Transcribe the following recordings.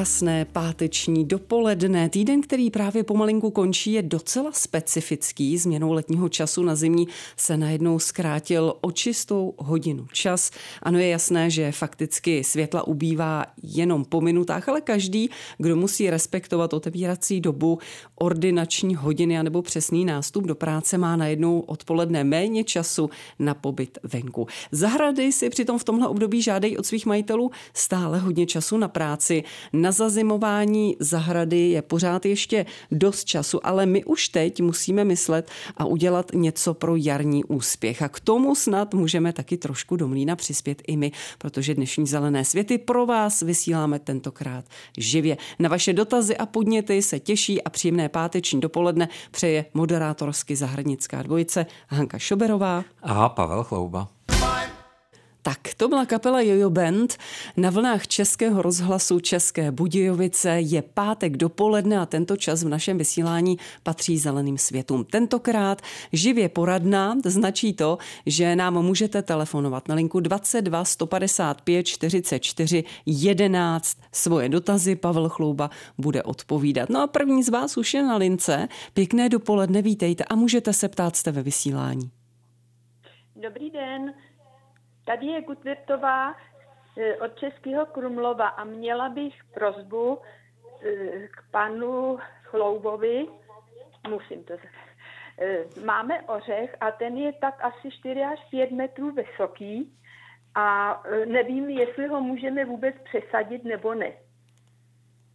Krásné páteční dopoledne. Týden, který právě pomalinku končí, je docela specifický. Změnou letního času na zimní se najednou zkrátil o čistou hodinu čas. Ano, je jasné, že fakticky světla ubývá jenom po minutách, ale každý, kdo musí respektovat otevírací dobu, ordinační hodiny anebo přesný nástup do práce, má najednou odpoledne méně času na pobyt venku. Zahrady si přitom v tomhle období žádají od svých majitelů stále hodně času na práci. Na zazimování zahrady je pořád ještě dost času, ale my už teď musíme myslet a udělat něco pro jarní úspěch. A k tomu snad můžeme taky trošku do mlína přispět i my, protože dnešní zelené světy pro vás vysíláme tentokrát živě. Na vaše dotazy a podněty se těší a příjemné páteční dopoledne přeje moderátorsky zahradnická dvojice Hanka Šoberová a Pavel Chlouba. Tak, to byla kapela Jojo Band. Na vlnách Českého rozhlasu České Budějovice je pátek dopoledne a tento čas v našem vysílání patří zeleným světům. Tentokrát živě poradná značí to, že nám můžete telefonovat na linku 22 155 44 11. Svoje dotazy Pavel Chlouba bude odpovídat. No a první z vás už je na lince. Pěkné dopoledne, vítejte a můžete se ptát, jste ve vysílání. Dobrý den. Tady je Gutwirtová e, od Českého Krumlova a měla bych prozbu e, k panu Chloubovi, musím to e, Máme ořech a ten je tak asi 4 až 5 metrů vysoký a nevím, jestli ho můžeme vůbec přesadit nebo ne.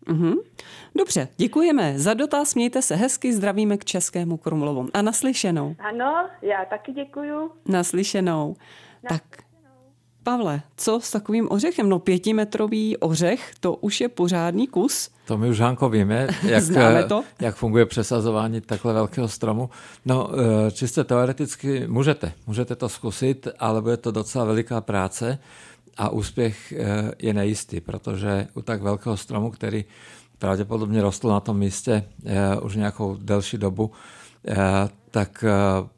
Mm-hmm. Dobře, děkujeme za dotaz, mějte se hezky, zdravíme k Českému Krumlovu. A naslyšenou. Ano, já taky děkuju. Naslyšenou. Na... Tak Pavle, co s takovým ořechem? No pětimetrový ořech, to už je pořádný kus. To my už, Hanko, víme, jak, to? jak funguje přesazování takhle velkého stromu. No, eh, čistě teoreticky můžete, můžete to zkusit, ale bude to docela veliká práce a úspěch eh, je nejistý, protože u tak velkého stromu, který pravděpodobně rostl na tom místě eh, už nějakou delší dobu, tak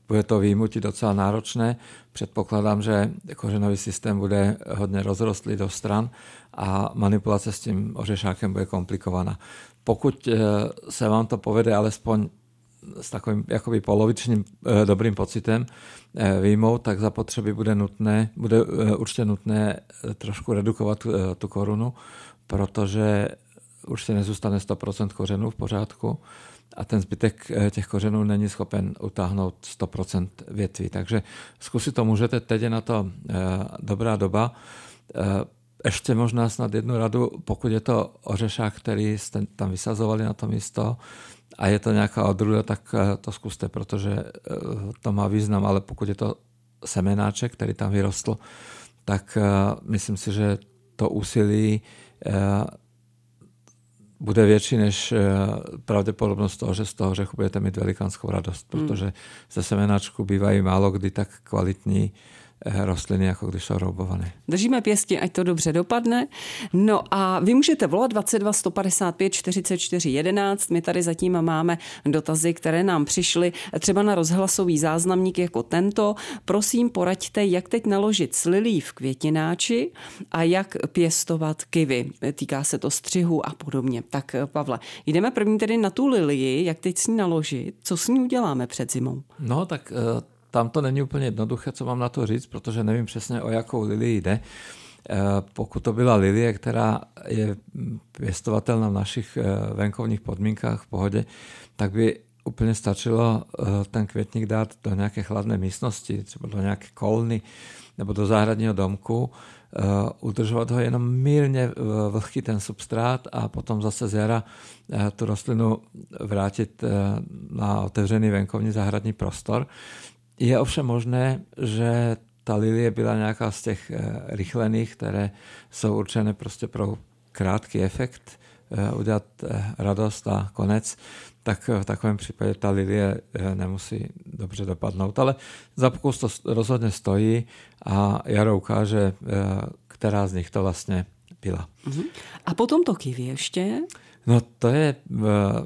bude to výjimutí docela náročné. Předpokládám, že kořenový systém bude hodně rozrostlý do stran a manipulace s tím ořešákem bude komplikovaná. Pokud eh, se vám to povede alespoň s takovým jakoby polovičným eh, dobrým pocitem eh, výjmout, tak zapotřebí bude nutné, bude určitě nutné trošku redukovat tu korunu, protože už se nezůstane 100% kořenů v pořádku a ten zbytek eh, těch kořenů není schopen utáhnout 100% větví. Takže zkusit to můžete, teď je na to eh, dobrá doba. Ještě eh, možná snad jednu radu, pokud je to ořešák, který jste tam vysazovali na to místo a je to nějaká odrůda, tak to zkuste, protože to má význam, ale pokud je to semenáček, který tam vyrostl, tak myslím si, že to úsilí bude větší než eh, pravděpodobnost toho, že z toho hřechu budete mít velikánskou radost, hmm. protože ze semenáčku bývají málo kdy tak kvalitní rostliny, jako když jsou roubované. Držíme pěstí, ať to dobře dopadne. No a vy můžete volat 22 155 44 11. My tady zatím máme dotazy, které nám přišly třeba na rozhlasový záznamník jako tento. Prosím, poraďte, jak teď naložit s lilí v květináči a jak pěstovat kivy. Týká se to střihu a podobně. Tak Pavle, jdeme první tedy na tu lilii, jak teď s ní naložit. Co s ní uděláme před zimou? No tak uh tam to není úplně jednoduché, co mám na to říct, protože nevím přesně, o jakou lilii jde. Eh, pokud to byla lilie, která je pěstovatelná v našich eh, venkovních podmínkách v pohodě, tak by úplně stačilo eh, ten květník dát do nějaké chladné místnosti, třeba do nějaké kolny nebo do zahradního domku, udržovat ho jenom mírně vlhký ten substrát a potom zase z jara tu rostlinu vrátit na otevřený venkovní zahradní prostor. Je ovšem možné, že ta lilie byla nějaká z těch eh, rychlených, které jsou určené prostě pro krátký efekt, eh, udělat eh, radost a konec, tak v takovém případě ta lilie nemusí dobře dopadnout. Ale za pokus to rozhodně stojí a Jaro ukáže, která z nich to vlastně pila. Uh-huh. A potom to kiwi ještě? No to je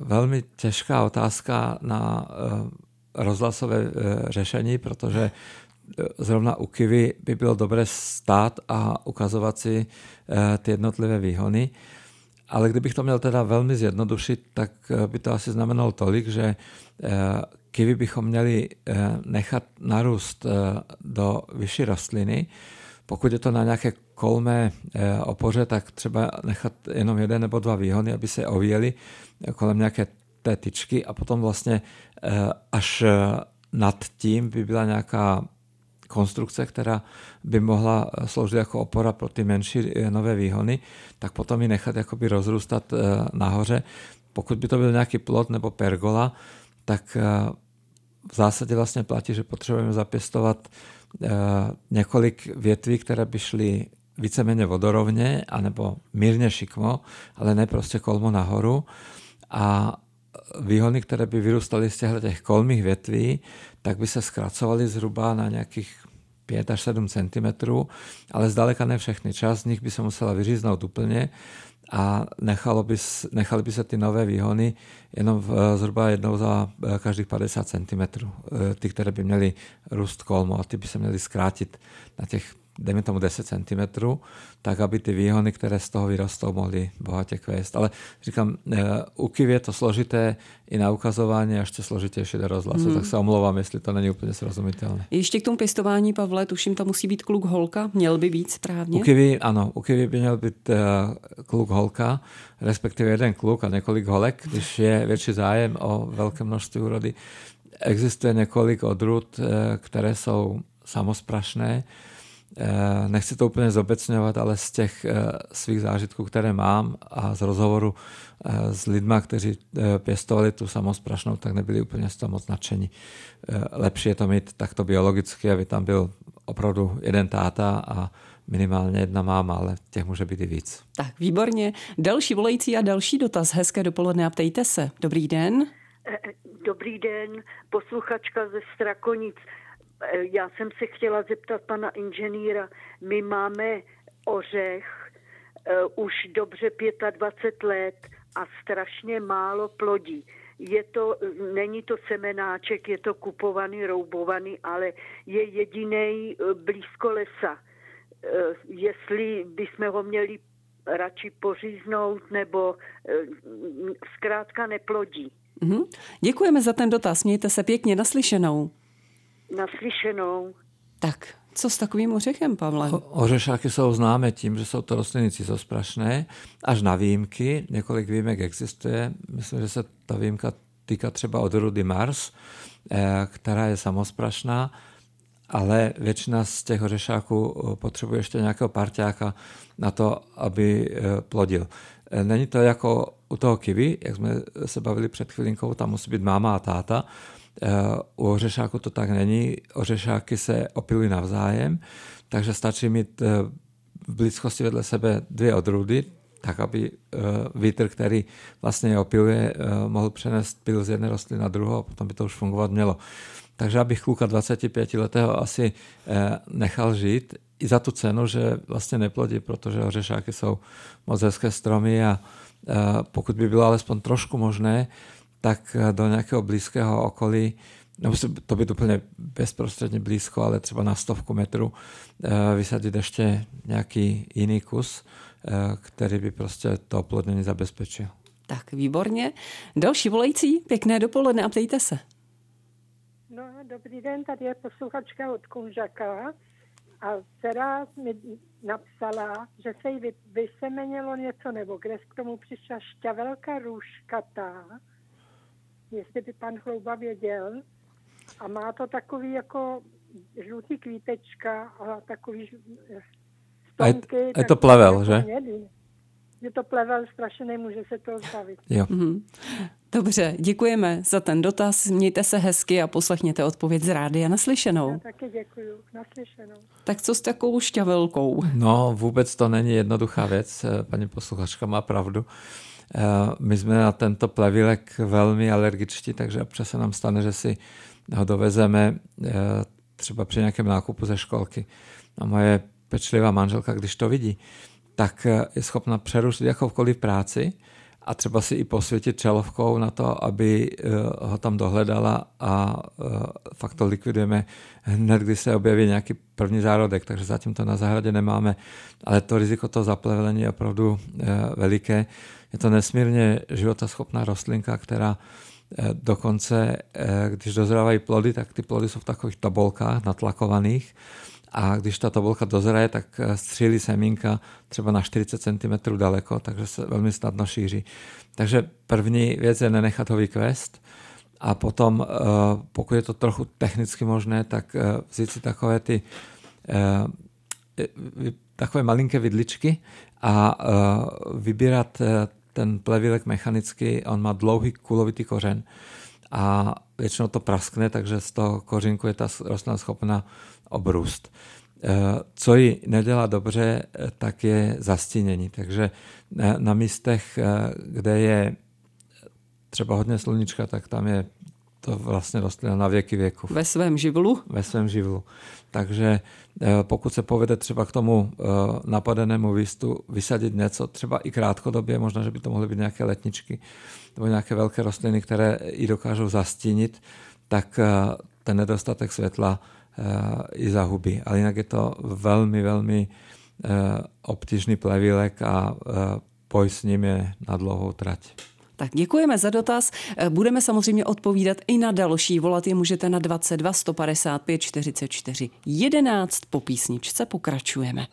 velmi těžká otázka na rozhlasové řešení, protože zrovna u kivy by bylo dobré stát a ukazovat si ty jednotlivé výhony. Ale kdybych to měl teda velmi zjednodušit, tak by to asi znamenalo tolik, že kivy bychom měli nechat narůst do vyšší rostliny. Pokud je to na nějaké kolmé opoře, tak třeba nechat jenom jeden nebo dva výhony, aby se ovíjeli kolem nějaké té tyčky a potom vlastně až nad tím by byla nějaká konstrukce, která by mohla sloužit jako opora pro ty menší nové výhony, tak potom ji nechat jakoby rozrůstat nahoře. Pokud by to byl nějaký plot nebo pergola, tak v zásadě vlastně platí, že potřebujeme zapěstovat několik větví, které by šly víceméně vodorovně, anebo mírně šikmo, ale ne prostě kolmo nahoru. A výhony, které by vyrůstaly z těchto těch kolmých větví, tak by se zkracovaly zhruba na nějakých 5 až 7 cm, ale zdaleka ne všechny. Část z nich by se musela vyříznout úplně a nechalo by, nechali by se ty nové výhony jenom v, zhruba jednou za eh, každých 50 cm. Eh, ty, které by měly růst kolmo a ty by se měly zkrátit na těch dejme tomu 10 cm, tak aby ty výhony, které z toho vyrostou, mohly bohatě kvést. Ale říkám, eh, u kiv je to složité i na ukazování, a ještě složitější do rozhlasu, hmm. tak se omlouvám, jestli to není úplně srozumitelné. Ještě k tomu pěstování, Pavle, tuším, tam musí být kluk holka, měl by být správně? U kivy, ano, u kivy by měl být uh, kluk holka, respektive jeden kluk a několik holek, když je větší zájem o velké množství úrody. Existuje několik odrůd, eh, které jsou samosprašné, Eh, nechci to úplně zobecňovat, ale z těch eh, svých zážitků, které mám a z rozhovoru eh, s lidmi, kteří pěstovali tu samosprašnou, tak nebyli úplně z toho moc nadšení. Lepší je to mít takto biologicky, aby tam byl opravdu jeden táta a minimálně jedna máma, ale těch může být i víc. Tak, výborně. Další volající a další dotaz. Hezké dopoledne a ptejte se. Dobrý den. Dobrý den, posluchačka ze Strakonic. Eh, já jsem se chtěla zeptat pana inženýra. My máme ořech uh, už dobře 25 let a strašně málo plodí. Je to, není to semenáček, je to kupovaný, roubovaný, ale je jediný uh, blízko lesa. Jestli bychom ho měli radši poříznout, nebo zkrátka neplodí. Mm-hmm. Děkujeme za ten dotaz. Mějte se pěkně naslyšenou. Naslyšenou. Tak, co s takovým ořechem, Pavle? O, ořešáky jsou známé tím, že jsou to rostliny cizosprašné, až na výjimky. Několik výjimek existuje. Myslím, že se ta výjimka týká třeba odrůdy Mars, eh, která je samosprašná, ale většina z těch ořešáků eh, potřebuje ještě nějakého parťáka na to, aby eh, plodil. Není to jako u toho kiwi, jak jsme se bavili před chvilinkou, tam musí být máma a táta, u ořešáku to tak není. Ořešáky se opilují navzájem, takže stačí mít eh, v blízkosti vedle sebe dvě odrůdy, tak aby eh, vítr, který vlastně je opiluje, eh, mohl přenést pil z jedné rostliny na druhou a potom by to už fungovat mělo. Takže abych kluka 25 letého asi nechal žít i za tu cenu, že vlastně neplodí, protože ořešáky jsou moc hezké stromy a pokud by bylo alespoň trošku možné, tak eh, do nějakého blízkého okolí, nemusí to být úplně bezprostředně blízko, ale třeba na stovku metrů, eh, vysadit ještě nějaký jiný kus, eh, který by prostě to oplodnění zabezpečil. Tak, výborně. Další volající, pěkné dopoledne a ptejte se. No, dobrý den, tady je posluchačka od Koužaka a dcera mi napsala, že se jí vysemenilo něco, nebo kde k tomu přišla šťavelka růžkatá jestli by pan Chlouba věděl. A má to takový jako žlutý kvítečka a takový stonky. A je, je to plevel, jako že? Mědý. Je to plevel, strašně nemůže se to zbavit. Jo. Mm-hmm. Dobře, děkujeme za ten dotaz. Mějte se hezky a poslechněte odpověď z rádia naslyšenou. Já taky děkuju, naslyšenou. Tak co s takovou šťavelkou? No, vůbec to není jednoduchá věc. Paní posluchačka má pravdu. My jsme na tento plevilek velmi alergičtí, takže občas se nám stane, že si ho dovezeme eh, třeba při nějakém nákupu ze školky. A moje pečlivá manželka, když to vidí, tak je schopna přerušit jakoukoliv práci a třeba si i posvětit čelovkou na to, aby eh, ho tam dohledala a eh, fakt to likvidujeme hned, když se objeví nějaký první zárodek, takže zatím to na zahradě nemáme, ale to riziko toho zaplevelení je opravdu eh, veliké. Je to nesmírně životaschopná rostlinka, která dokonce, když dozrávají plody, tak ty plody jsou v takových tobolkách natlakovaných a když ta tobolka dozraje, tak eh, střílí semínka třeba na 40 cm daleko, takže se velmi snadno šíří. Takže první věc je nenechat ho vykvést a potom, eh, pokud je to trochu technicky možné, tak eh, vzít si takové ty takové malinké vidličky a vybírat ten plevilek mechanicky, on má dlouhý kulovitý kořen a většinou to praskne, takže z toho kořinku je ta rostlina schopna obrůst. Eh, co ji nedělá dobře, eh, tak je zastínění. Takže na místech, kde je třeba hodně sluníčka, tak tam je to vlastně rostlina na věky věku. Ve svém živlu? Ve svém živlu. Takže pokud se povede třeba k tomu napadenému výstu vysadit něco, třeba i krátkodobě, možná, že by to mohly být nějaké letničky nebo nějaké velké rostliny, které i dokážou zastínit, tak ten nedostatek světla i zahubí. Ale jinak je to velmi, velmi eh, obtížný plevilek a eh, boj s ním je na dlouhou trať. Tak děkujeme za dotaz. Eh, budeme samozřejmě odpovídat i na další. Volat je můžete na 22 155 44 11. Po písničce pokračujeme.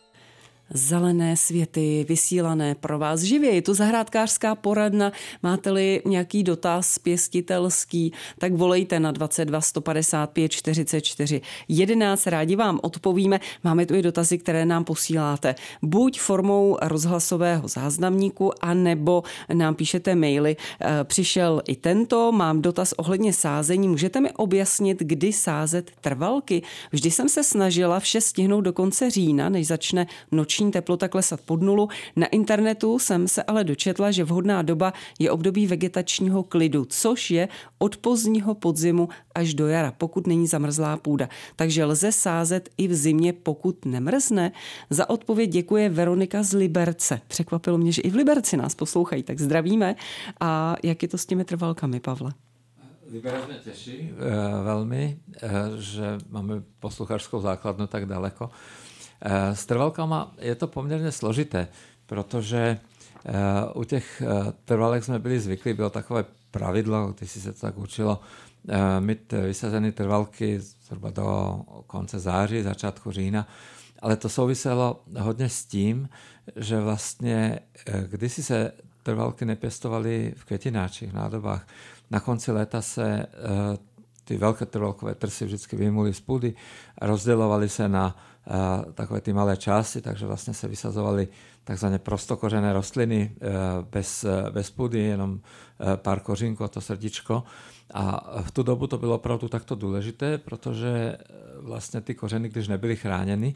Zelené světy, vysílané pro vás živě. Je to zahrádkářská poradna. Máte-li nějaký dotaz pěstitelský, tak volejte na 22 155 44 11. Rádi vám odpovíme. Máme tu i dotazy, které nám posíláte. Buď formou rozhlasového záznamníku, anebo nám píšete maily. Eh, přišel i tento, mám dotaz ohledně sázení. Můžete mi objasnit, kdy sázet trvalky? Vždy jsem se snažila vše stihnout do konce října, než začne noční noční teplota klesat pod nulu. Na internetu jsem se ale dočetla, že vhodná doba je období vegetačního klidu, což je od pozdního podzimu až do jara, pokud není zamrzlá půda. Takže lze sázet i v zimě, pokud nemrzne. Za odpověď děkuje Veronika z Liberce. Překvapilo mě, že i v Liberci nás poslouchají, tak zdravíme. A jak je to s těmi trvalkami, Pavle? Liberec mě těší e, velmi, e, že máme posluchačskou základnu tak daleko. Eh, s trvalkama je to poměrně složité, protože eh, u těch eh, trvalek jsme byli zvyklí, bylo takové pravidlo, když si se to tak učilo, mít vysazené trvalky zhruba do konce září, začátku října, ale to souviselo hodně s tím, že vlastně kdysi se trvalky nepěstovaly v květináčích, nádobách. Na konci léta se ty velké trvalkové trsy vždycky vymuly z půdy a rozdělovaly se na takové ty malé části, takže vlastně se vysazovaly takzvané prostokořené rostliny e, bez, e, bez půdy, jenom e, pár kořínků a to srdíčko. A v tu dobu to bylo opravdu takto důležité, protože vlastně ty kořeny, když nebyly chráněny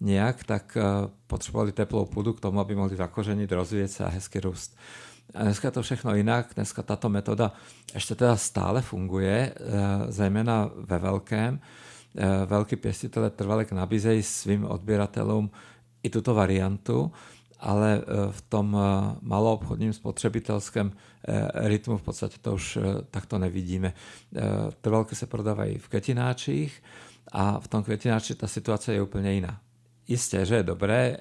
nějak, tak potřebovali teplou půdu k tomu, aby mohli zakořenit, rozvíjet se a hezky růst. A dneska to všechno jinak, dneska tato metoda ještě teda stále funguje, zejména ve velkém, velký pěstitele trvalek nabízejí svým odběratelům i tuto variantu, ale eh, v tom eh, maloobchodním spotřebitelském rytmu v podstatě to už takto nevidíme. Trvalky se prodávají v květináčích a v tom květináči ta situace je úplně jiná. Jistě, že je dobré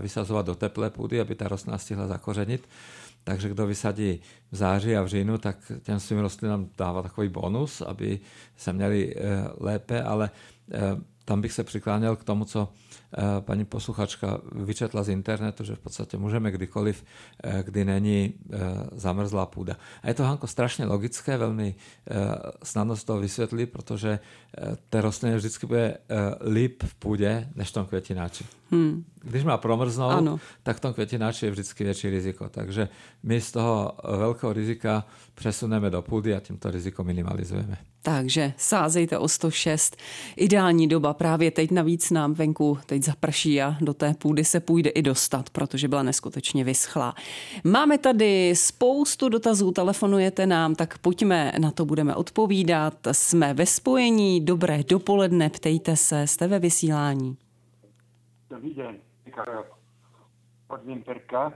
vysazovat do teplé půdy, aby ta rostlina stihla zakořenit, takže kdo vysadí v září a v říjnu, tak těm svým rostlinám dává takový bonus, aby se měli eh, lépe, ale eh, tam bych se přikláněl k tomu, co eh, paní posluchačka vyčetla z internetu, že v podstatě můžeme kdykoliv, kdy není zamrzlá půda. A je to, Hanko, strašně logické, velmi snadno to vysvětlit, protože té rostliny vždycky bude líp v půdě, než v tom květináči. Hmm. Když má promrznout, ano. tak v tom květináči je vždycky větší riziko. Takže my z toho velkého rizika přesuneme do půdy a tímto riziko minimalizujeme. Takže sázejte o 106. Ideální doba právě teď navíc nám venku teď zaprší a do té půdy se půjde i dostat, protože byla neskutečně vyschlá. Máme tady spoustu dotazů, telefonujete nám, tak pojďme na to budeme odpovídat. Jsme ve spojení, dobré dopoledne, ptejte se, jste ve vysílání. Dobrý den. Od Vimperka.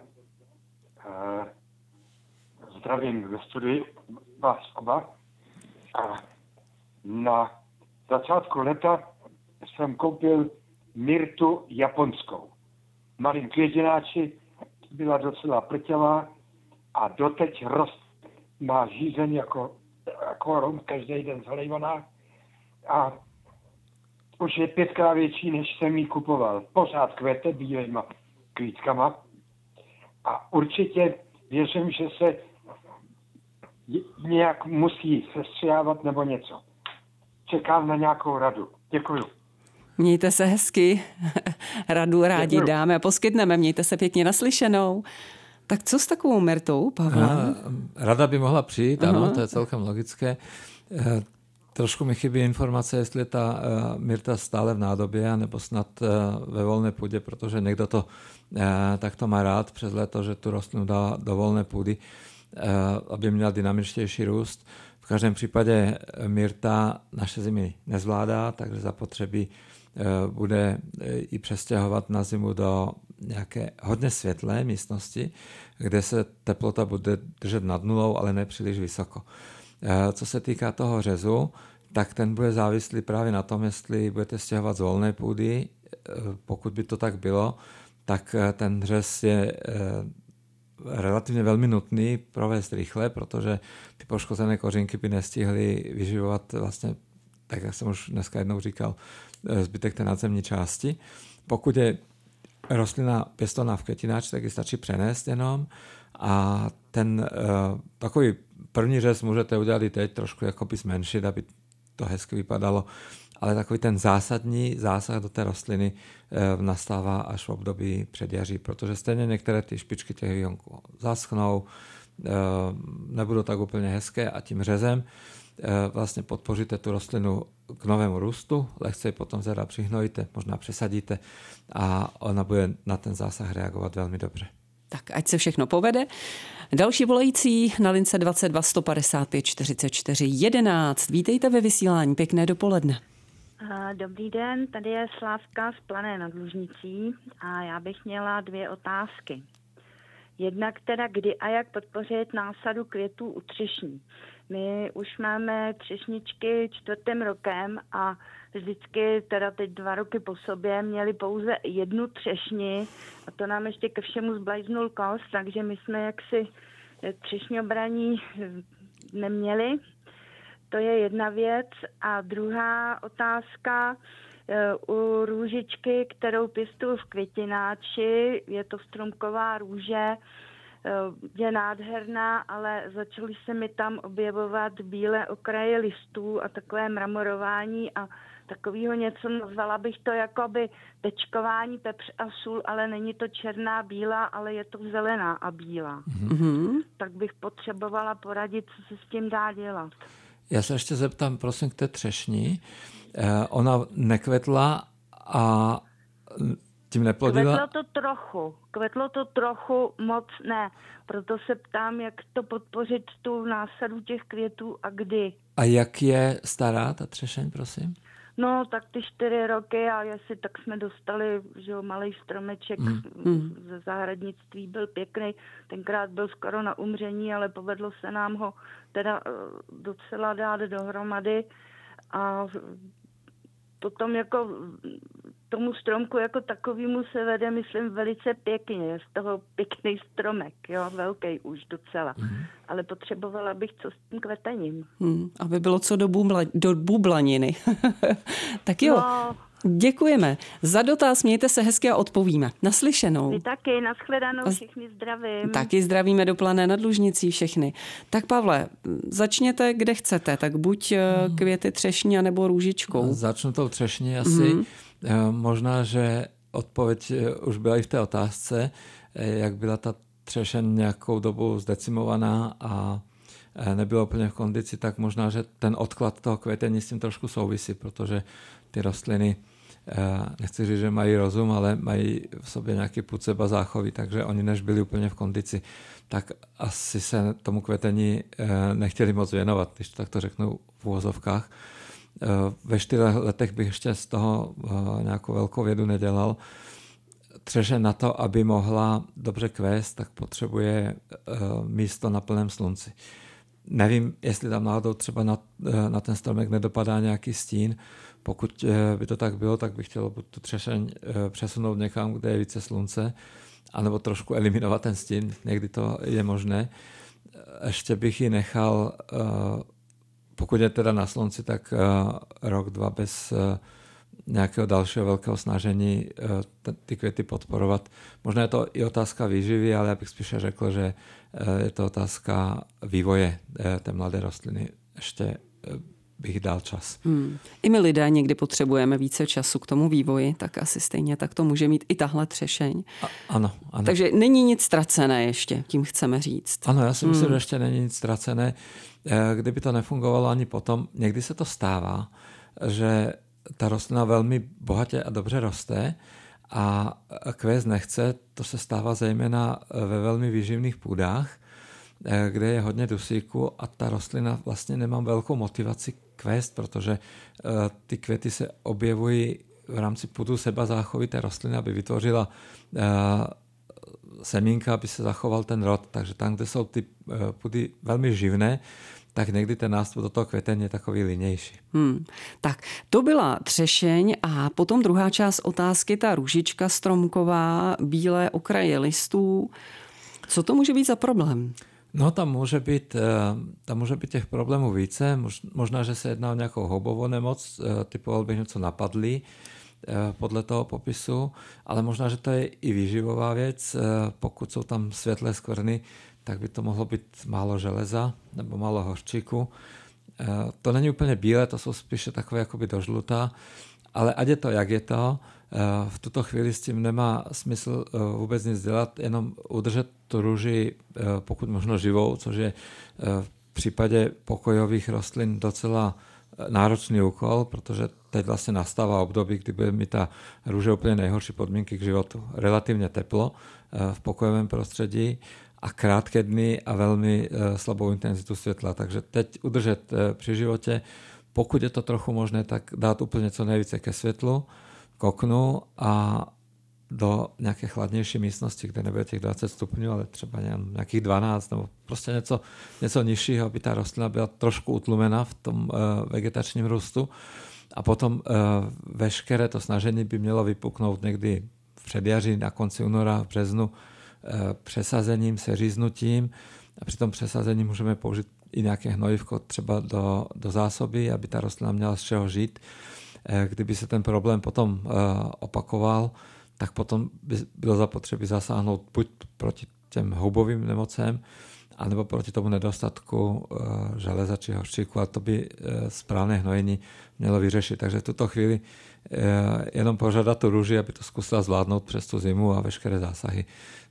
Zdravím ve studiu vás oba. A na začátku leta jsem koupil Mirtu japonskou. Malým květináči byla docela prťavá a doteď rost má žízeň jako, jako rom, každý den zalejvaná. A už je pětkrát větší, než jsem ji kupoval. Pořád kvete bílejma kvítkama. A určitě věřím, že se nějak musí sestřijávat nebo něco. Čekám na nějakou radu. Děkuju. Mějte se hezky. Radu rádi Děkuju. dáme a poskytneme. Mějte se pěkně naslyšenou. Tak co s takovou Mertou, Pavel? Rada by mohla přijít, Aha. ano, to je celkem logické. Eh, trošku mi chybí informace, jestli je ta uh, Mirta stále v nádobě, nebo snad uh, ve volné půdě, protože někdo to uh, takto má rád přes léto, že tu rostlinu dá do volné půdy, uh, aby měla dynamičtější růst. V každém případě Mirta naše zimy nezvládá, takže zapotřebí uh, bude i přestěhovat na zimu do nějaké hodně světlé místnosti, kde se teplota bude držet nad nulou, ale ne příliš vysoko. Co se týká toho řezu, tak ten bude závislý právě na tom, jestli budete stěhovat z volné půdy. Pokud by to tak bylo, tak ten řez je relativně velmi nutný provést rychle, protože ty poškozené kořínky by nestihly vyživovat vlastně, tak jak jsem už dneska jednou říkal, zbytek té nadzemní části. Pokud je rostlina pěstovaná v květináči, tak ji stačí přenést jenom a ten uh, takový první řez můžete udělat i teď, trošku jakoby zmenšit, aby to hezky vypadalo, ale takový ten zásadní zásah do té rostliny uh, nastává až v období předjaří, protože stejně některé ty špičky těch výhonků zaschnou, uh, nebudou tak úplně hezké a tím řezem vlastně podpoříte tu rostlinu k novému růstu, lehce ji potom zera přihnojíte, možná přesadíte a ona bude na ten zásah reagovat velmi dobře. Tak ať se všechno povede. Další volající na lince 22 155 44 11. Vítejte ve vysílání, pěkné dopoledne. Dobrý den, tady je Slávka z Plané nad Lužnicí a já bych měla dvě otázky. Jednak teda kdy a jak podpořit násadu květů u třešní. My už máme třešničky čtvrtým rokem a vždycky teda teď dva roky po sobě měli pouze jednu třešni a to nám ještě ke všemu zblajznul kost, takže my jsme jaksi třešňobraní neměli. To je jedna věc. A druhá otázka, e, u růžičky, kterou pěstuju v květináči, je to stromková růže, Eh, je nádherná, ale začaly se mi tam objevovat bílé okraje listů a takové mramorování a takového něco, nazvala bych to jako by tečkování pepř a sůl, ale není to černá bílá, ale je to zelená a bílá. Mm-hmm. Tak bych potřebovala poradit, co se s tím dá dělat. Já se ještě zeptám, prosím, k té třešní. Eh, ona nekvetla a tím neplodila? Kvetlo to trochu, kvetlo to trochu, moc ne. Proto se ptám, jak to podpořit tu násadu těch květů a kdy. A jak je stará ta třešeň, prosím? No, tak ty čtyři roky a jestli tak jsme dostali, že jo, malý stromeček mm. ze zahradnictví, byl pěkný. Tenkrát byl skoro na umření, ale povedlo se nám ho teda eh, docela dát dohromady a potom jako tomu stromku jako takovýmu se vede, myslím, velice pěkně. Je z toho pěkný stromek, jo, velký už docela. Mm. Ale potřebovala bych co s tím kvetením. Hmm, aby bylo co do, bubla, do bublaniny. tak jo. No, Děkujeme. Za dotaz mějte se hezky a odpovíme. Naslyšenou. Vy taky, nashledanou, všichni zdravím. Taky zdravíme do plané nad Lužnicí všechny. Tak Pavle, začněte kde chcete, tak buď eh, hmm. květy třešní, nebo růžičkou. Začnu tou třešní asi. Mm. Možná, že odpověď eh, už byla i v té otázce, jak byla ta třešen nějakou dobu zdecimovaná a nebyla úplně v kondici, tak možná, že ten odklad toho květení s tím trošku souvisí, protože ty rostliny nechci říct, že mají rozum, ale mají v sobě nějaký půd seba záchovy, takže oni než byli úplně v kondici, tak asi se tomu kvetení eh, nechtěli moc věnovat, když tak to řeknu v úvozovkách. Eh, ve čtyřech letech bych ještě z toho eh, nějakou velkou vědu nedělal. třeše na to, aby mohla dobře kvést, tak potřebuje místo na plném slunci. Nevím, jestli tam náhodou třeba na, na ten stromek nedopadá nějaký stín. Pokud by to tak bylo, tak bych chtěl tu třešeň přesunout někam, kde je více slunce, anebo trošku eliminovat ten stín. Někdy to je možné. Ještě bych ji nechal, pokud je teda na slunci, tak rok, dva bez nějakého dalšího velkého snažení eh, ty květy podporovat. Možná je to i otázka výživy, ale já bych spíše řekl, že eh, je to otázka vývoje eh, té mladé rostliny. Ještě bych dal čas. Hmm. I my lidé někdy potřebujeme více času k tomu vývoji, tak asi stejně tak to může mít i tahle třešeň. A, ano, ano. Takže není nic ztracené ještě, tím chceme říct. Ano, já si myslím, hmm. že ještě není nic ztracené. Kdyby to nefungovalo ani potom, někdy se to stává, že ta rostlina velmi bohatě a dobře roste a kvést nechce, to se stává zejména ve velmi výživných půdách, eh, kde je hodně dusíku a ta rostlina vlastně nemá velkou motivaci kvést, protože eh, ty květy se objevují v rámci půdu seba záchovy té rostliny, aby vytvořila eh, semínka, aby se zachoval ten rod. Takže tam, kde jsou ty půdy velmi živné, tak někdy ten nástup do toho květení je takový linější. Hmm. Tak to byla třešeň a potom druhá část otázky, ta růžička stromková, bílé okraje listů. Co to může být za problém? No tam může být, eh, tam může být těch problémů více. Možná, že se jedná o nějakou houbovou nemoc, eh, typoval bych něco napadlý eh, podle toho popisu, ale možná, že to je i výživová věc, pokud jsou tam světlé skvrny, tak by to mohlo být málo železa nebo málo hořčíku. Eh, to není úplně bílé, to jsou spíše takové jakoby dožlutá, ale ať je to, jak je to, v tuto chvíli s tím nemá smysl eh, vůbec nic dělat, jenom udržet tu růži pokud možno živou, což je v případě pokojových rostlin docela náročný úkol, protože teď vlastně nastává období, kdy bude mít ta růže úplně nejhorší podmínky k životu. Relativně teplo v pokojovém prostředí a krátké dny a velmi eh, slabou intenzitu světla. Takže teď udržet eh, při životě, pokud je to trochu možné, tak dát úplně co nejvíce ke světlu, k oknu a do nějaké chladnější místnosti, kde nebude těch 20 stupňů, ale třeba nějakých 12 nebo prostě něco, něco nižšího, aby ta rostlina byla trošku utlumena v tom uh, vegetačním růstu. A potom uh, veškeré to snažení by mělo vypuknout někdy v předjaří, na konci února, v březnu, Eh, přesazením, seříznutím a při tom přesazení můžeme použít i nějaké hnojivko třeba do, do zásoby, aby ta rostlina měla z čeho žít. Eh, kdyby se ten problém potom eh, opakoval, tak potom by bylo zapotřebí zasáhnout buď proti těm houbovým nemocem, anebo proti tomu nedostatku železa či hořčíku a to by správné hnojení mělo vyřešit. Takže v tuto chvíli jenom požádat tu růži, aby to zkusila zvládnout přes tu zimu a veškeré zásahy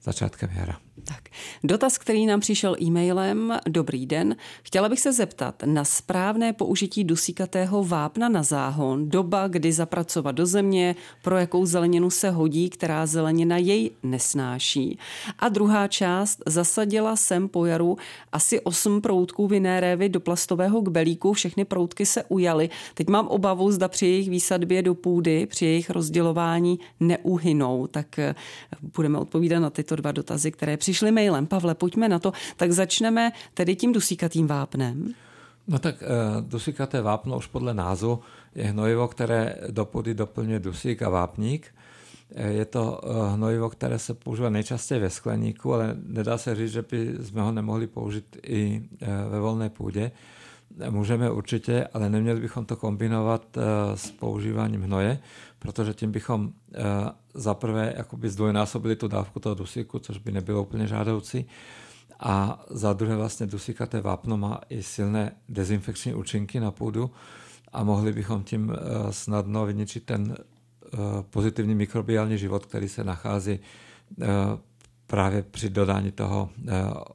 začátkem jara. Tak. Dotaz, který nám přišel e-mailem. Dobrý den. Chtěla bych se zeptat na správné použití dusíkatého vápna na záhon, doba, kdy zapracovat do země, pro jakou zeleninu se hodí, která zelenina jej nesnáší. A druhá část, zasadila jsem po jaru asi 8 proutků vinné révy do plastového kbelíku, všechny proutky se ujaly. Teď mám obavu, zda při jejich výsadbě do půdy, při jejich rozdělování neuhynou. Tak eh, budeme odpovídat na tyto dva dotazy, které přišly mailem. Pavle, pojďme na to. Tak začneme tedy tím dusíkatým vápnem. No tak uh, dusíkaté vápno už podle názvu je hnojivo, které do půdy doplňuje dusík a vápník. Eh, je to uh, hnojivo, které se používá nejčastěji ve skleníku, ale nedá se říct, že by jsme ho nemohli použít i ve volné půdě. Můžeme určitě, ale neměli bychom to kombinovat s používáním hnoje, protože tím bychom za prvé jakoby zdvojnásobili tu dávku toho dusíku, což by nebylo úplně žádoucí. A za druhé vlastně dusíkaté vápno má i silné dezinfekční účinky na půdu a mohli bychom tím eh, snadno vyničit ten eh, pozitivní mikrobiální život, který se nachází eh, právě při dodání toho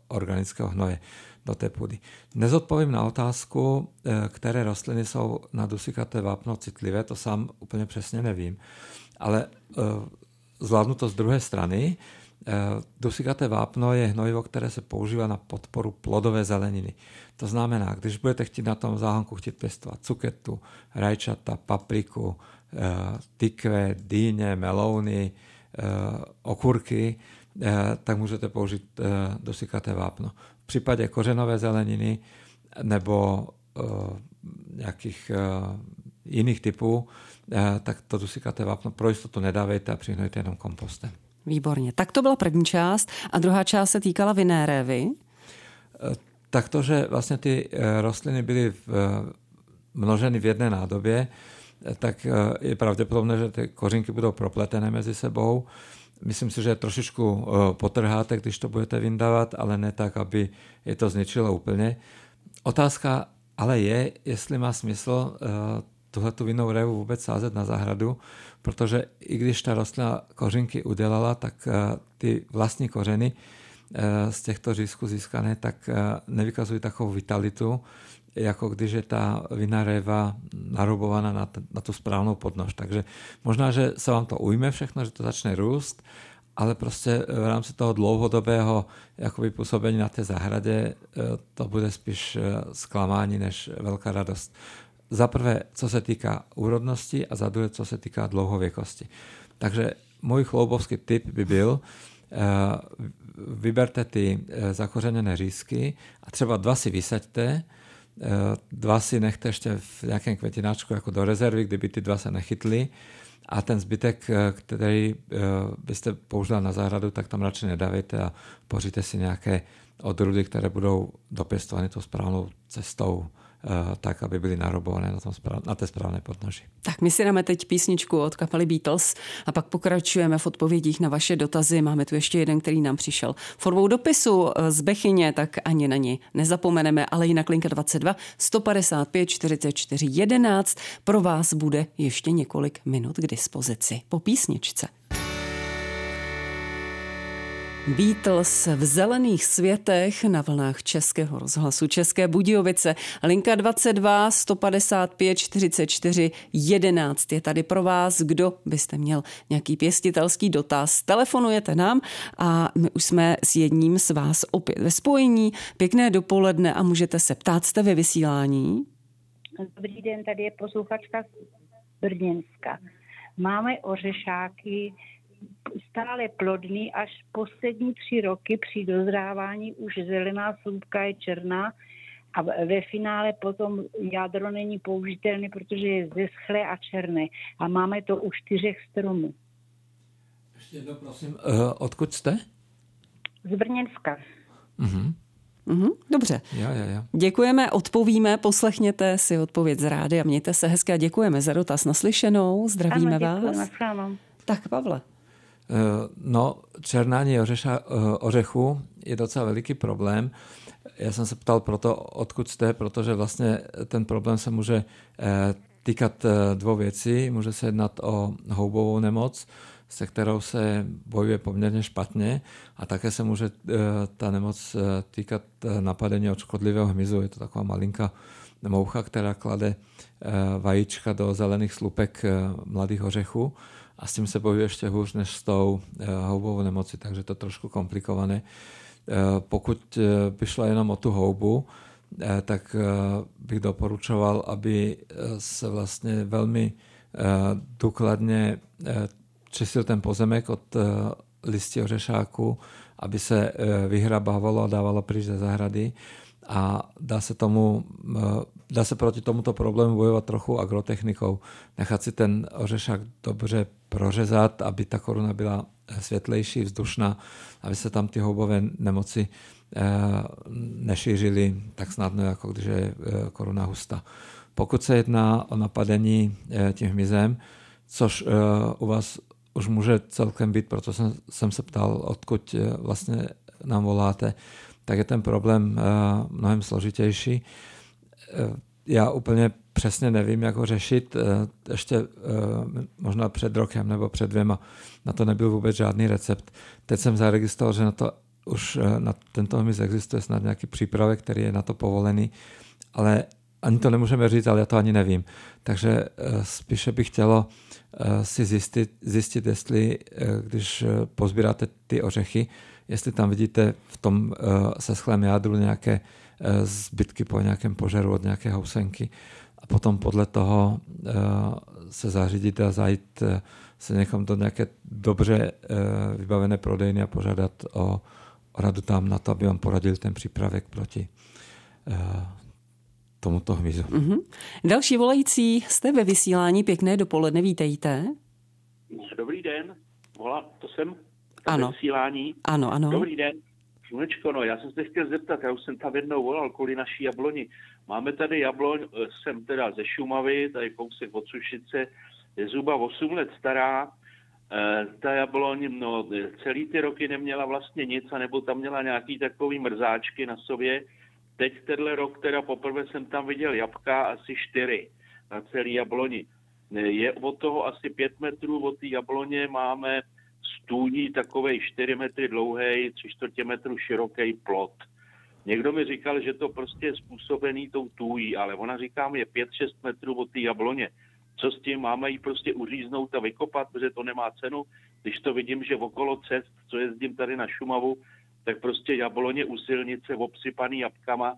organického hnoje do té půdy. Nezodpovím na otázku, které rostliny jsou na dusíkaté vápno citlivé, to sám úplně přesně nevím ale eh, zvládnu to z druhé strany. Eh, Dusikaté vápno je hnojivo, které se používá na podporu plodové zeleniny. To znamená, když budete chtít na tom záhonku chtít pěstovat cuketu, rajčata, papriku, eh, tykve, dýně, melouny, okurky, tak můžete použít dosykaté vápno. V případě kořenové zeleniny nebo nějakých jiných typů, tak to dusikáté vápno pro jistotu nedávejte a přihnojte jenom kompostem. Výborně. Tak to byla první část a druhá část se týkala vinné révy. Tak to, že vlastně ty rostliny byly v, množeny v jedné nádobě, tak je pravděpodobné, že ty kořinky budou propletené mezi sebou. Myslím si, že trošičku potrháte, když to budete vyndávat, ale ne tak, aby je to zničilo úplně. Otázka ale je, jestli má smysl tuhle tu vinnou révu vůbec sázet na zahradu, protože i když ta rostlina kořinky udělala, tak ty vlastní kořeny z těchto řízků získané, tak nevykazují takovou vitalitu, jako když je ta vinná réva narobovaná na, t- na tu správnou podnož. Takže možná, že se vám to ujme všechno, že to začne růst, ale prostě v rámci toho dlouhodobého jakoby působení na té zahradě to bude spíš zklamání než velká radost. Za prvé, co se týká úrodnosti a za druhé, co se týká dlouhověkosti. Takže můj chloubovský tip by byl, vyberte ty zakořeněné řízky a třeba dva si vysaďte, dva si nechte ještě v nějakém květináčku jako do rezervy, kdyby ty dva se nechytly a ten zbytek, který byste použili na zahradu, tak tam radši nedávejte a poříte si nějaké odrůdy, které budou dopěstovány tou správnou cestou. Eh, tak, aby byly narobované na, tom správ, na té správné podnoži. Tak my si dáme teď písničku od kapely Beatles a pak pokračujeme v odpovědích na vaše dotazy. Máme tu ještě jeden, který nám přišel formou dopisu eh, z Bechyně, tak ani na ní nezapomeneme, ale jinak linka 22 155 44 11 pro vás bude ještě několik minut k dispozici po písničce. Beatles v zelených světech na vlnách Českého rozhlasu České Budějovice. Linka 22 155 44 11 je tady pro vás. Kdo byste měl nějaký pěstitelský dotaz, telefonujete nám a my už jsme s jedním z vás opět ve spojení. Pěkné dopoledne a můžete se ptát, jste ve vysílání? Dobrý den, tady je posluchačka z Brněnska. Máme ořešáky, stále plodný, až poslední tři roky při dozrávání už zelená slupka je černá a ve finále potom jádro není použitelné, protože je zeschlé a černé. A máme to u čtyřech stromů. Ještě jedno, prosím. Uh, odkud jste? Z Brněnska. Uh-huh. Mm-hmm, dobře. Ja, ja, ja. Děkujeme, odpovíme, poslechněte si odpověď z rády a mějte se hezky a děkujeme za dotaz naslyšenou. Zdravíme ano, vás. Ano. Tak Pavle. Eh, no, černání ořeša, eh, ořechu je docela veliký problém. Já jsem se ptal proto, odkud jste, protože vlastně ten problém se může eh, týkat dvou věcí. Může se jednat o houbovou nemoc, se kterou se bojuje poměrně špatně a také se může ta nemoc týkat napadení od škodlivého hmyzu. Je to taková malinká moucha, která klade vajíčka do zelených slupek mladých ořechů a s tím se bojuje ještě hůř než s tou eh, houbovou nemocí, takže to je trošku komplikované. Eh, pokud eh, by šlo jenom o tu houbu, tak bych doporučoval, aby se vlastně velmi důkladně čistil ten pozemek od listí ořešáku, aby se vyhrabávalo a dávalo pryč ze zahrady a dá se, tomu, dá se proti tomuto problému bojovat trochu agrotechnikou. Nechat si ten ořešák dobře prořezat, aby ta koruna byla světlejší, vzdušná, aby se tam ty houbové nemoci eh, nešířily tak snadno, jako když je eh, koruna hustá. Pokud se jedná o napadení eh, tím hmyzem, což u vás už může celkem být, proto jsem, jsem se ptal, odkud vlastně nám voláte, tak je ten problém mnohem složitější. Já úplně přesně nevím, jak ho řešit. Eh, ještě eh, možná před rokem nebo před dvěma na to nebyl vůbec žádný recept. Teď jsem zaregistroval, že na to už eh, na tento hmyz existuje snad nějaký přípravek, který je na to povolený, ale ani to nemůžeme říct, ale já to ani nevím. Takže spíše bych chtělo si zjistit, zjistit jestli když pozbíráte ty ořechy, jestli tam vidíte v tom seschlém jádru nějaké zbytky po nějakém požaru od nějaké housenky a potom podle toho se zařídit a zajít se někam do nějaké dobře vybavené prodejny a požádat o radu tam na to, aby vám poradil ten přípravek proti tomuto hmyzu. Mm-hmm. Další volající, jste ve vysílání, pěkné dopoledne, vítejte. Dobrý den, volá, to jsem ano. vysílání. Ano, ano. Dobrý den. Slunečko, no, já jsem se chtěl zeptat, já už jsem tam jednou volal kvůli naší jabloni. Máme tady jabloň, eh, jsem teda ze Šumavy, tady kousek od Sušice, je zhruba 8 let stará. E, ta jabloň, no, celý ty roky neměla vlastně nic, anebo tam měla nějaký takový mrzáčky na sobě. Teď tenhle rok teda poprvé jsem tam viděl jabka asi čtyři na celý jabloni. Je od toho asi pět metrů od té jabloně máme stůní takovej 4 metry dlouhý, 3 čtvrtě metru široký plot. Někdo mi říkal, že to prostě je způsobený tou tůjí, ale ona říká mi je 5-6 metrů od té jabloně. Co s tím? Máme ji prostě uříznout a vykopat, protože to nemá cenu. Když to vidím, že okolo cest, co jezdím tady na Šumavu, tak prostě jabloně u silnice obsypaný jabkama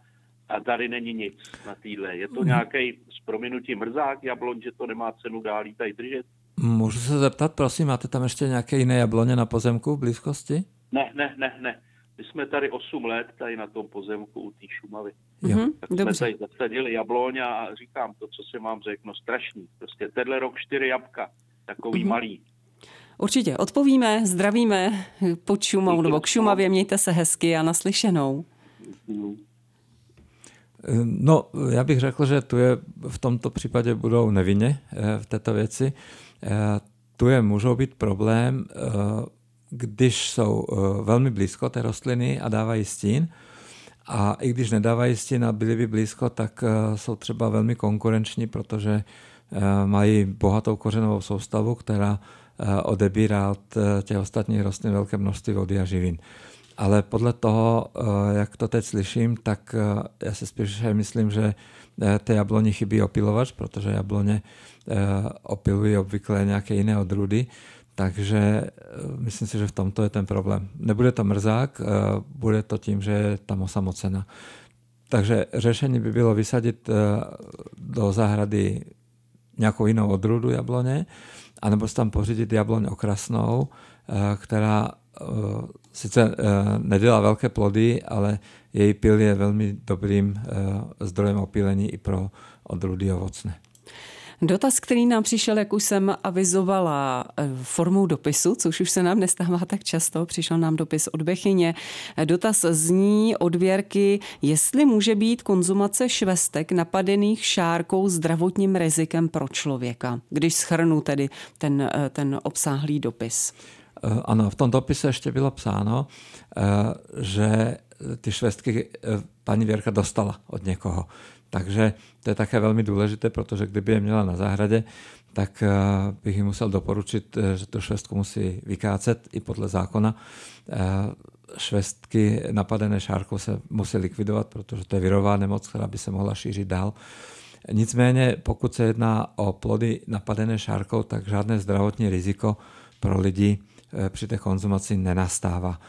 a tady není nic na týdle. Je to hmm. nějaký s prominutí mrzák jabloň, že to nemá cenu dál tady držet? Můžu se zeptat, prosím, máte tam ještě nějaké jiné jabloně na pozemku v blízkosti? Ne, ne, ne, ne. My jsme tady 8 let tady na tom pozemku u té Šumavy. Jo. Tak jsme Dobře. tady zasadili jabloň a říkám to, co se mám řekl, no strašný. Prostě tenhle rok čtyři jabka, takový mm-hmm. malý. Určitě odpovíme, zdravíme pod Šumou nebo k Šumavě, mějte se hezky a naslyšenou. No, já bych řekl, že tu je v tomto případě budou nevinně eh, v této věci. Eh, tu je můžou být problém, eh, když jsou velmi blízko té rostliny a dávají stín, a i když nedávají stín a byli by blízko, tak jsou třeba velmi konkurenční, protože mají bohatou kořenovou soustavu, která Eh, odebírá od eh, těch ostatních rostlin velké množství vody a živin. Ale podle toho, eh, jak to teď slyším, tak já si spíš myslím, že té jabloni chybí opilovač, protože jabloně opilují obvykle nějaké jiné odrůdy, takže myslím si, že v tomto je ten problém. Nebude to mrzák, bude to tím, že je tam osamocena. Takže řešení by bylo vysadit do zahrady nějakou jinou odrůdu jabloně, anebo si tam pořídit jabloň okrasnou, eh, která eh, sice eh, nedělá velké plody, ale její pil je velmi dobrým zdrojem opílení i pro odrůdy ovocné. Dotaz, který nám přišel, jak už jsem avizovala, formou dopisu, což už se nám nestává tak často, přišel nám dopis od Bechyně. Dotaz zní od Věrky, jestli může být konzumace švestek napadených šárkou zdravotním rizikem pro člověka, když schrnu tedy ten, ten obsáhlý dopis. Eh, ano, v tom dopise ještě bylo psáno, eh, že ty švestky eh, paní Věrka dostala od někoho. Takže to je také velmi důležité, protože kdyby je měla na zahradě, tak eh, bych jim musel doporučit, eh, že to švestku musí vykácet i podle zákona. Eh, švestky napadené šárkou se musí likvidovat, protože to je virová nemoc, která by se mohla šířit dál. Nicméně, pokud se jedná o plody napadené šárkou, tak žádné zdravotní riziko pro lidi při té konzumaci nenastává.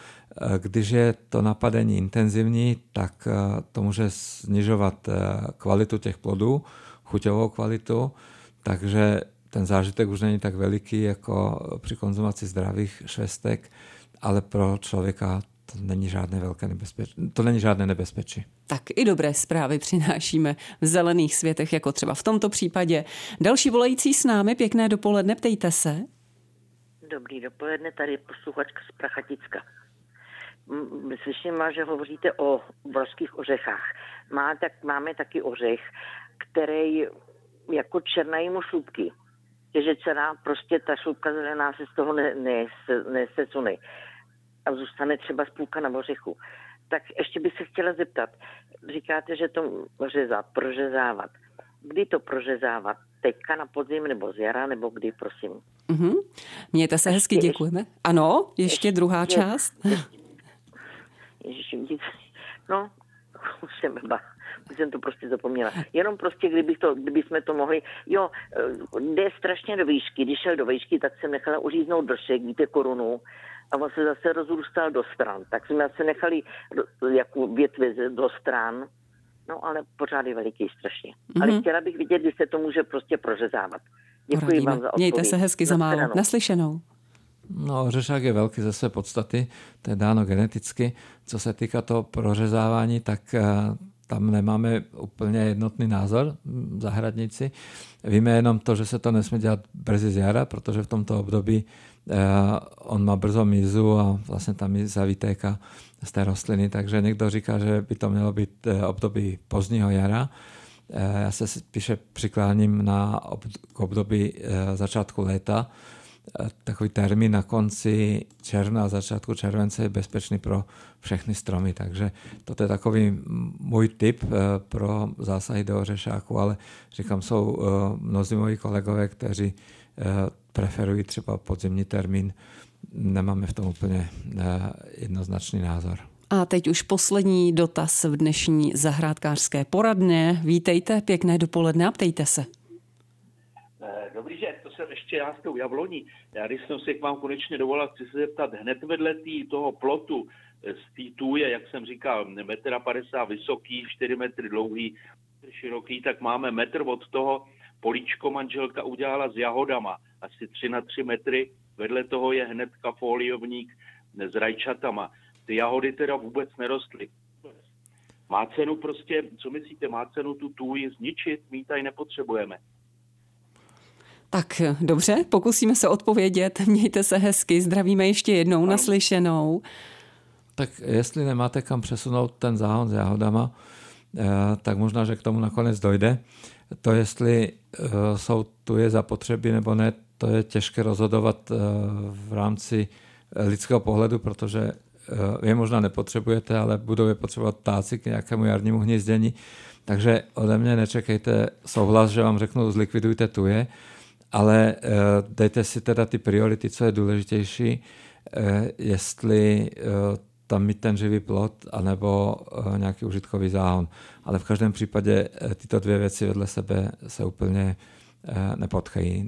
Když je to napadení intenzivní, tak eh, to může snižovat eh, kvalitu těch plodů, chuťovou kvalitu, takže ten zážitek už není tak veliký jako při konzumaci zdravých švestek, ale pro člověka to není žádné velké nebezpečí. To není žádné nebezpečí. Tak i dobré zprávy přinášíme v zelených světech, jako třeba v tomto případě. Další volající s námi, pěkné dopoledne, ptejte se. Dobrý dopoledne, tady je posluchačka z Prachaticka slyším, že hovoříte o obrovských ořechách. Má, tak, máme taky ořech, který jako černají mu šlubky. že celá prostě ta šlubka zelená se z toho nesecune. Ne, a zůstane třeba spůlka na ořechu. Tak ještě bych se chtěla zeptat. Říkáte, že to řezat, prořezávat. Kdy to prořezávat? Teďka na podzim nebo z jara, nebo kdy, prosím? Mm-hmm. Mějte se hezky, děkujeme. Ano, ještě, ještě druhá část. Ještě, Ježiši, no, už jsem, ba, už jsem to prostě zapomněla. Jenom prostě, kdybych to, kdyby jsme to mohli, jo, jde strašně do výšky, když šel do výšky, tak jsem nechala uříznout došek, víte, korunu, a on se zase rozrůstal do stran. Tak jsme se nechali jako větve do stran No ale pořád je veliký strašně. Mm-hmm. Ale chtěla bych vidět, když se to může prostě prořezávat. Děkuji Poradíme. vám za odpověď. Mějte se hezky za málo. Naslyšenou. No, řešák je velký ze své podstaty, to je dáno geneticky. Co se týká toho prořezávání, tak eh, tam nemáme úplně jednotný názor zahradníci. Víme jenom to, že se to nesmí dělat brzy z jara, protože v tomto období eh, on má brzo mízu a vlastně tam míza vytéká z té rostliny, takže někdo říká, že by to mělo být eh, období pozdního jara. Já se spíše přikláním na období začátku léta, takový termín na konci června a začátku července je bezpečný pro všechny stromy, takže toto je takový můj tip eh, pro zásahy do ořešáku, ale říkám, jsou eh, mnozí moji kolegové, kteří eh, preferují třeba podzimní termín, nemáme v tom úplně jednoznačný názor. A teď už poslední dotaz v dnešní zahrádkářské poradně. Vítejte, pěkné dopoledne a ptejte se. Dobrý den, to jsem ještě já s tou jabloní. Já když jsem se k vám konečně dovolal, chci se zeptat, hned vedle tý, toho plotu eh, z té tůje, jak jsem říkal, metra 50 vysoký, 4 metry dlouhý, široký, tak máme metr od toho políčko manželka udělala s jahodama, asi 3 na 3 metry. Vedle toho je hnedka foliovník s rajčatama. Ty jahody teda vůbec nerostly. Má cenu prostě, co myslíte, má cenu tu tůji zničit? My ji tady nepotřebujeme. Tak dobře, pokusíme se odpovědět. Mějte se hezky, zdravíme ještě jednou ano. naslyšenou. Tak jestli nemáte kam přesunout ten záhon s jahodama, eh, tak možná, že k tomu nakonec dojde. To, jestli eh, jsou tu je zapotřeby nebo ne, to je těžké rozhodovat eh, v rámci lidského pohledu, protože je možná nepotřebujete, ale budou je potřebovat ptáci k nějakému jarnímu hnízdění. Takže ode mě nečekejte souhlas, že vám řeknu, zlikvidujte tuje ale eh, dejte si teda ty priority, co je důležitější, eh, jestli eh, tam mít ten živý plot, anebo nějaký užitkový záhon. Ale v každém případě tyto dvě věci vedle sebe se úplně nepotkají,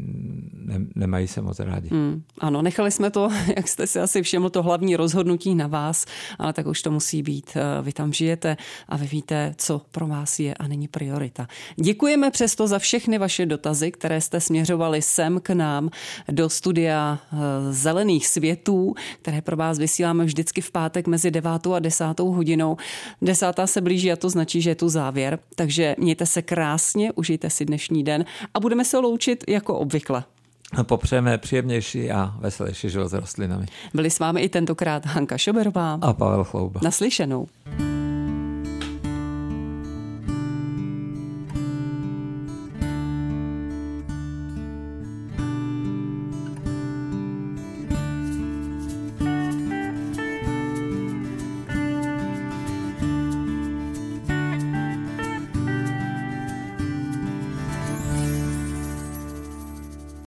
ne, nemají se moc rádi. Hmm, ano, nechali jsme to, jak jste si asi všiml, to hlavní rozhodnutí na vás, ale tak už to musí být. Eh, vy tam žijete a vy víte, co pro vás je a není priorita. Děkujeme přesto za všechny vaše dotazy, které jste směřovali sem k nám do studia eh, Zelených světů, které pro vás vysíláme vždycky v pátek mezi 9 a 10 hodinou. Desátá se blíží a to značí, že je tu závěr. Takže mějte se krásně, užijte si dnešní den a budeme se loučit jako obvykle. Popřejeme příjemnější a veselější život s rostlinami. Byli s vámi i tentokrát Hanka Šoberová a Pavel Chlouba. Naslyšenou.